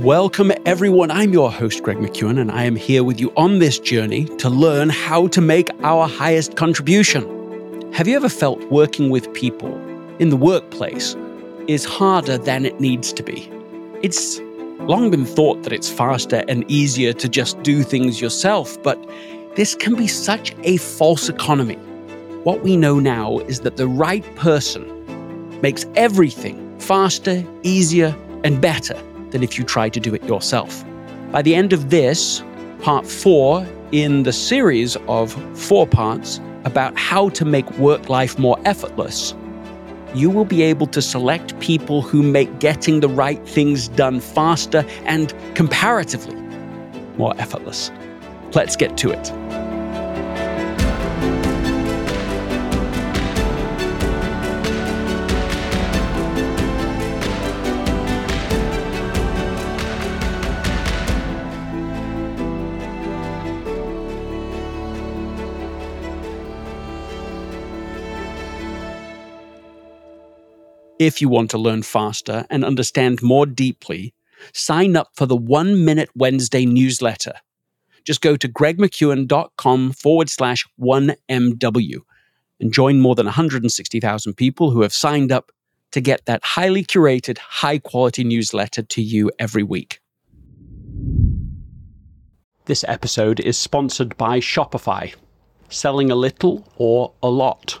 Welcome, everyone. I'm your host, Greg McKeown, and I am here with you on this journey to learn how to make our highest contribution. Have you ever felt working with people in the workplace is harder than it needs to be? It's long been thought that it's faster and easier to just do things yourself, but this can be such a false economy. What we know now is that the right person makes everything faster, easier, and better than if you try to do it yourself. By the end of this, part four in the series of four parts about how to make work life more effortless, you will be able to select people who make getting the right things done faster and comparatively more effortless. Let's get to it. If you want to learn faster and understand more deeply, sign up for the One Minute Wednesday newsletter. Just go to gregmckeown.com forward slash 1MW and join more than 160,000 people who have signed up to get that highly curated, high quality newsletter to you every week. This episode is sponsored by Shopify. Selling a little or a lot.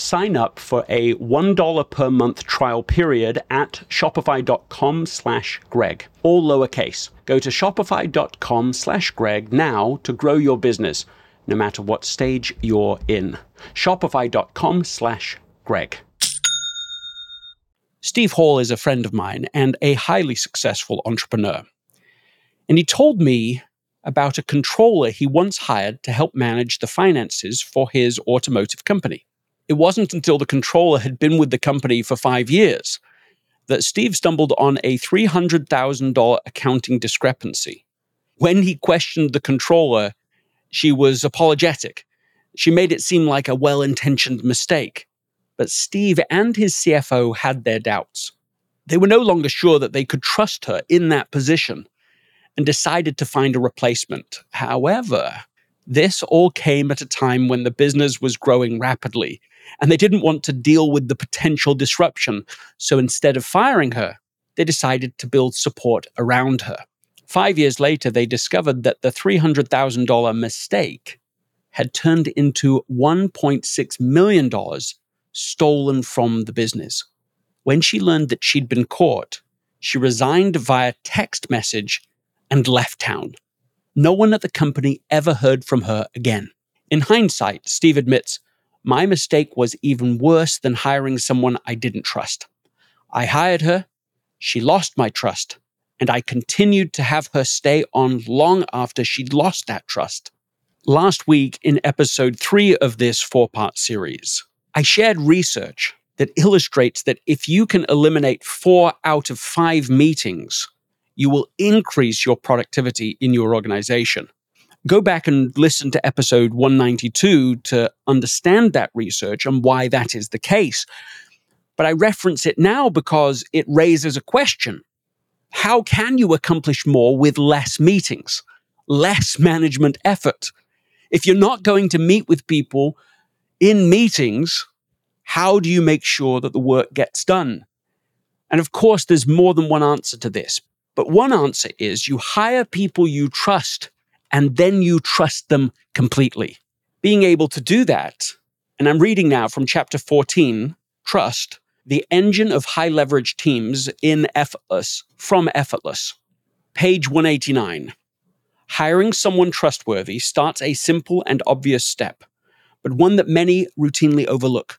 sign up for a $1 per month trial period at shopify.com slash greg. All lowercase. Go to shopify.com slash greg now to grow your business no matter what stage you're in. Shopify.com slash greg. Steve hall is a friend of mine and a highly successful entrepreneur. And he told me about a controller he once hired to help manage the finances for his automotive company it wasn't until the controller had been with the company for five years that Steve stumbled on a $300,000 accounting discrepancy. When he questioned the controller, she was apologetic. She made it seem like a well intentioned mistake. But Steve and his CFO had their doubts. They were no longer sure that they could trust her in that position and decided to find a replacement. However, this all came at a time when the business was growing rapidly and they didn't want to deal with the potential disruption. So instead of firing her, they decided to build support around her. Five years later, they discovered that the $300,000 mistake had turned into $1.6 million stolen from the business. When she learned that she'd been caught, she resigned via text message and left town. No one at the company ever heard from her again. In hindsight, Steve admits my mistake was even worse than hiring someone I didn't trust. I hired her, she lost my trust, and I continued to have her stay on long after she'd lost that trust. Last week, in episode three of this four part series, I shared research that illustrates that if you can eliminate four out of five meetings, you will increase your productivity in your organization. Go back and listen to episode 192 to understand that research and why that is the case. But I reference it now because it raises a question. How can you accomplish more with less meetings, less management effort? If you're not going to meet with people in meetings, how do you make sure that the work gets done? And of course, there's more than one answer to this. But one answer is you hire people you trust and then you trust them completely. Being able to do that, and I'm reading now from chapter 14, Trust, the engine of high leverage teams in Effortless, from Effortless, page 189. Hiring someone trustworthy starts a simple and obvious step, but one that many routinely overlook.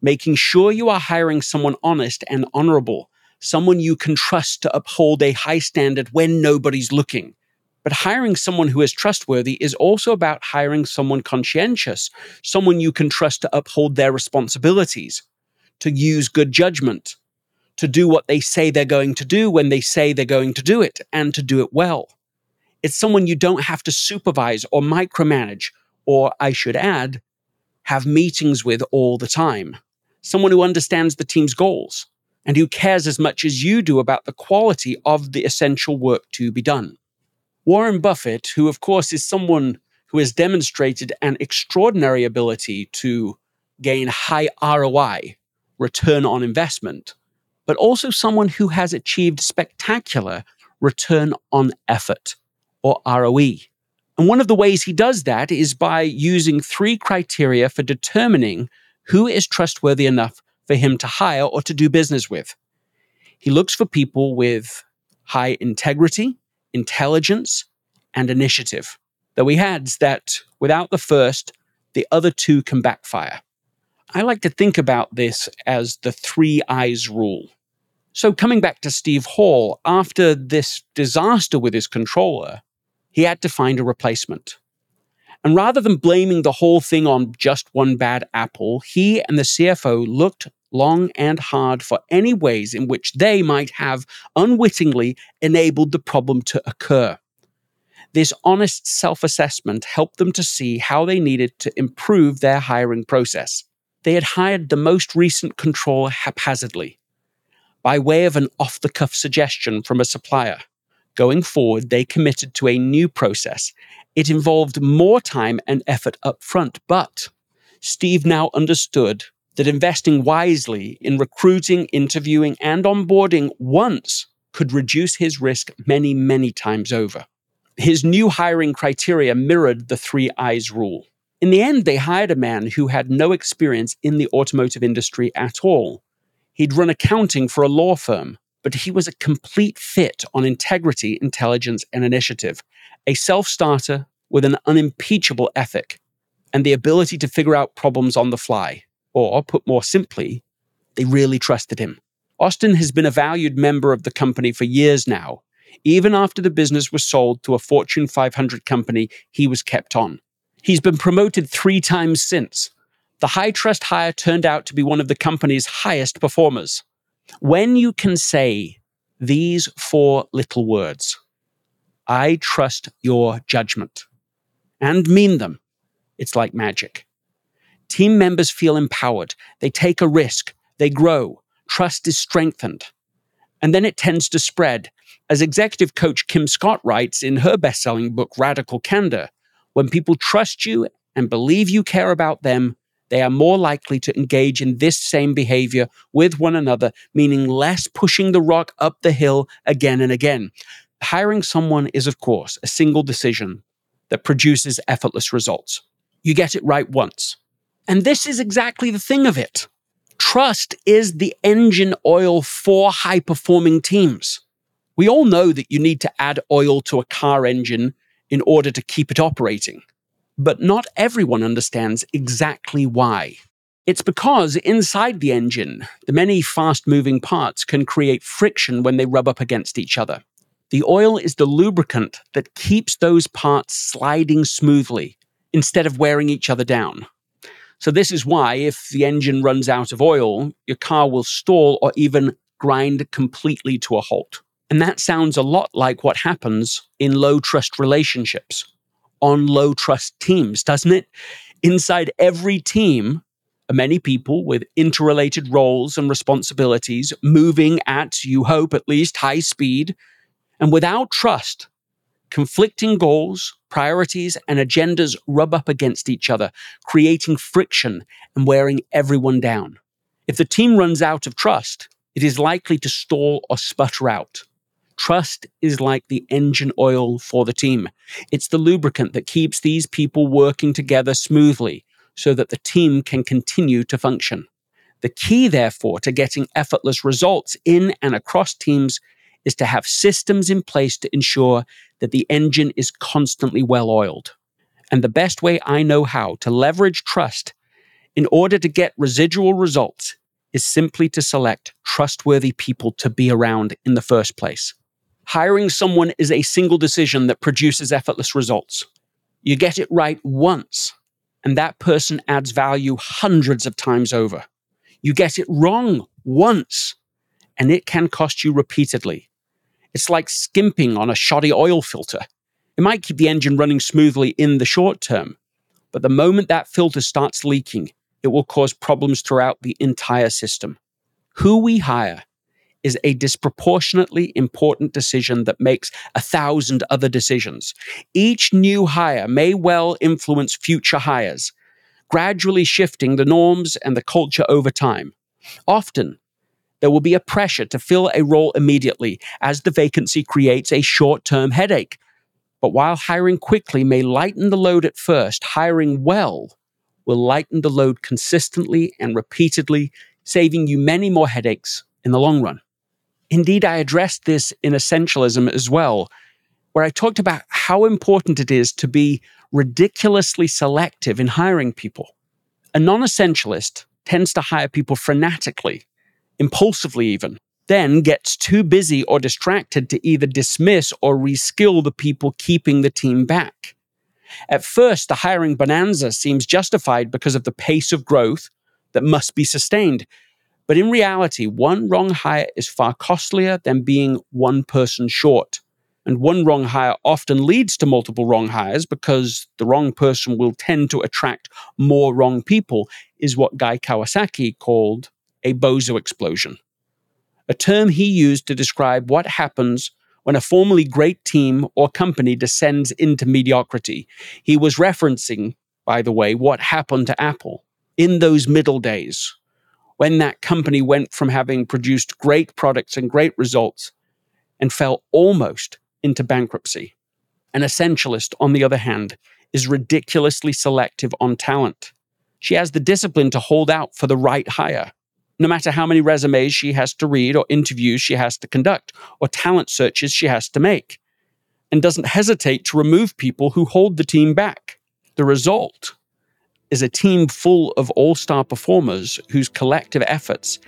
Making sure you are hiring someone honest and honorable, someone you can trust to uphold a high standard when nobody's looking. But hiring someone who is trustworthy is also about hiring someone conscientious, someone you can trust to uphold their responsibilities, to use good judgment, to do what they say they're going to do when they say they're going to do it, and to do it well. It's someone you don't have to supervise or micromanage, or I should add, have meetings with all the time. Someone who understands the team's goals and who cares as much as you do about the quality of the essential work to be done. Warren Buffett, who of course is someone who has demonstrated an extraordinary ability to gain high ROI, return on investment, but also someone who has achieved spectacular return on effort, or ROE. And one of the ways he does that is by using three criteria for determining who is trustworthy enough for him to hire or to do business with. He looks for people with high integrity, intelligence, and initiative. Though he adds that without the first, the other two can backfire. I like to think about this as the three eyes rule. So, coming back to Steve Hall, after this disaster with his controller, he had to find a replacement. And rather than blaming the whole thing on just one bad apple, he and the CFO looked long and hard for any ways in which they might have unwittingly enabled the problem to occur. This honest self assessment helped them to see how they needed to improve their hiring process. They had hired the most recent controller haphazardly, by way of an off the cuff suggestion from a supplier. Going forward, they committed to a new process. It involved more time and effort up front, but Steve now understood that investing wisely in recruiting, interviewing, and onboarding once could reduce his risk many, many times over. His new hiring criteria mirrored the three eyes rule. In the end, they hired a man who had no experience in the automotive industry at all. He'd run accounting for a law firm, but he was a complete fit on integrity, intelligence, and initiative, a self starter with an unimpeachable ethic, and the ability to figure out problems on the fly. Or, put more simply, they really trusted him. Austin has been a valued member of the company for years now. Even after the business was sold to a Fortune 500 company, he was kept on. He's been promoted three times since. The high trust hire turned out to be one of the company's highest performers. When you can say these four little words, I trust your judgment, and mean them, it's like magic. Team members feel empowered. They take a risk. They grow. Trust is strengthened. And then it tends to spread. As executive coach Kim Scott writes in her best selling book, Radical Candor, when people trust you and believe you care about them, they are more likely to engage in this same behavior with one another, meaning less pushing the rock up the hill again and again. Hiring someone is, of course, a single decision that produces effortless results. You get it right once. And this is exactly the thing of it. Trust is the engine oil for high performing teams. We all know that you need to add oil to a car engine in order to keep it operating. But not everyone understands exactly why. It's because inside the engine, the many fast moving parts can create friction when they rub up against each other. The oil is the lubricant that keeps those parts sliding smoothly instead of wearing each other down. So, this is why if the engine runs out of oil, your car will stall or even grind completely to a halt. And that sounds a lot like what happens in low trust relationships. on low trust teams, doesn't it? Inside every team many people with interrelated roles and responsibilities moving at, you hope at least, high speed. And without trust, conflicting goals, priorities, and agendas rub up against each other, creating friction and wearing everyone down. If the team runs out of trust, it is likely to stall or sputter out. Trust is like the engine oil for the team. It's the lubricant that keeps these people working together smoothly so that the team can continue to function. The key, therefore, to getting effortless results in and across teams is to have systems in place to ensure that the engine is constantly well oiled. And the best way I know how to leverage trust in order to get residual results is simply to select trustworthy people to be around in the first place. Hiring someone is a single decision that produces effortless results. You get it right once, and that person adds value hundreds of times over. You get it wrong once, and it can cost you repeatedly. It's like skimping on a shoddy oil filter. It might keep the engine running smoothly in the short term, but the moment that filter starts leaking, it will cause problems throughout the entire system. Who we hire is a disproportionately important decision that makes a thousand other decisions. Each new hire may well influence future hires, gradually shifting the norms and the culture over time. Often, there will be a pressure to fill a role immediately as the vacancy creates a short term headache. But while hiring quickly may lighten the load at first, hiring well will lighten the load consistently and repeatedly, saving you many more headaches in the long run. Indeed, I addressed this in Essentialism as well, where I talked about how important it is to be ridiculously selective in hiring people. A non essentialist tends to hire people frenetically, impulsively even, then gets too busy or distracted to either dismiss or reskill the people keeping the team back. At first, the hiring bonanza seems justified because of the pace of growth that must be sustained. But in reality, one wrong hire is far costlier than being one person short. And one wrong hire often leads to multiple wrong hires because the wrong person will tend to attract more wrong people, is what Guy Kawasaki called a bozo explosion. A term he used to describe what happens when a formerly great team or company descends into mediocrity. He was referencing, by the way, what happened to Apple in those middle days when that company went from having produced great products and great results and fell almost into bankruptcy. An essentialist, on the other hand, is ridiculously selective on talent. She has the discipline to hold out for the right hire, no matter how many resumes she has to read or interviews she has to conduct or talent searches she has to make, and doesn't hesitate to remove people who hold the team back. The result is a team full of all star performers whose collective efforts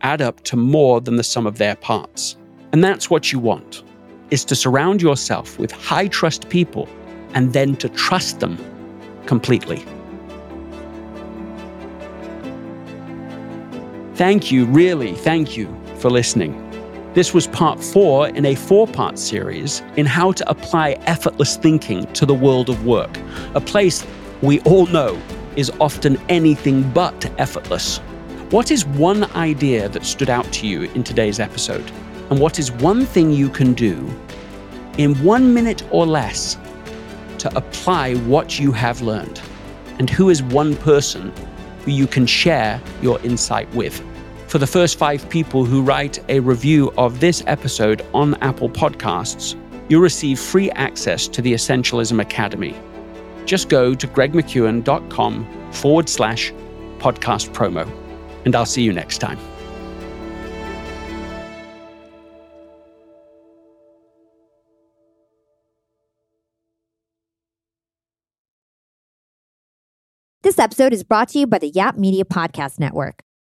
add up to more than the sum of their parts. And that's what you want, is to surround yourself with high trust people and then to trust them completely. Thank you, really, thank you for listening. This was part four in a four part series in how to apply effortless thinking to the world of work, a place we all know is often anything but effortless. What is one idea that stood out to you in today's episode? And what is one thing you can do in one minute or less to apply what you have learned? And who is one person who you can share your insight with? For the first five people who write a review of this episode on Apple Podcasts, you'll receive free access to the Essentialism Academy just go to gregmckeown.com forward slash podcast promo. And I'll see you next time. This episode is brought to you by the Yap Media Podcast Network.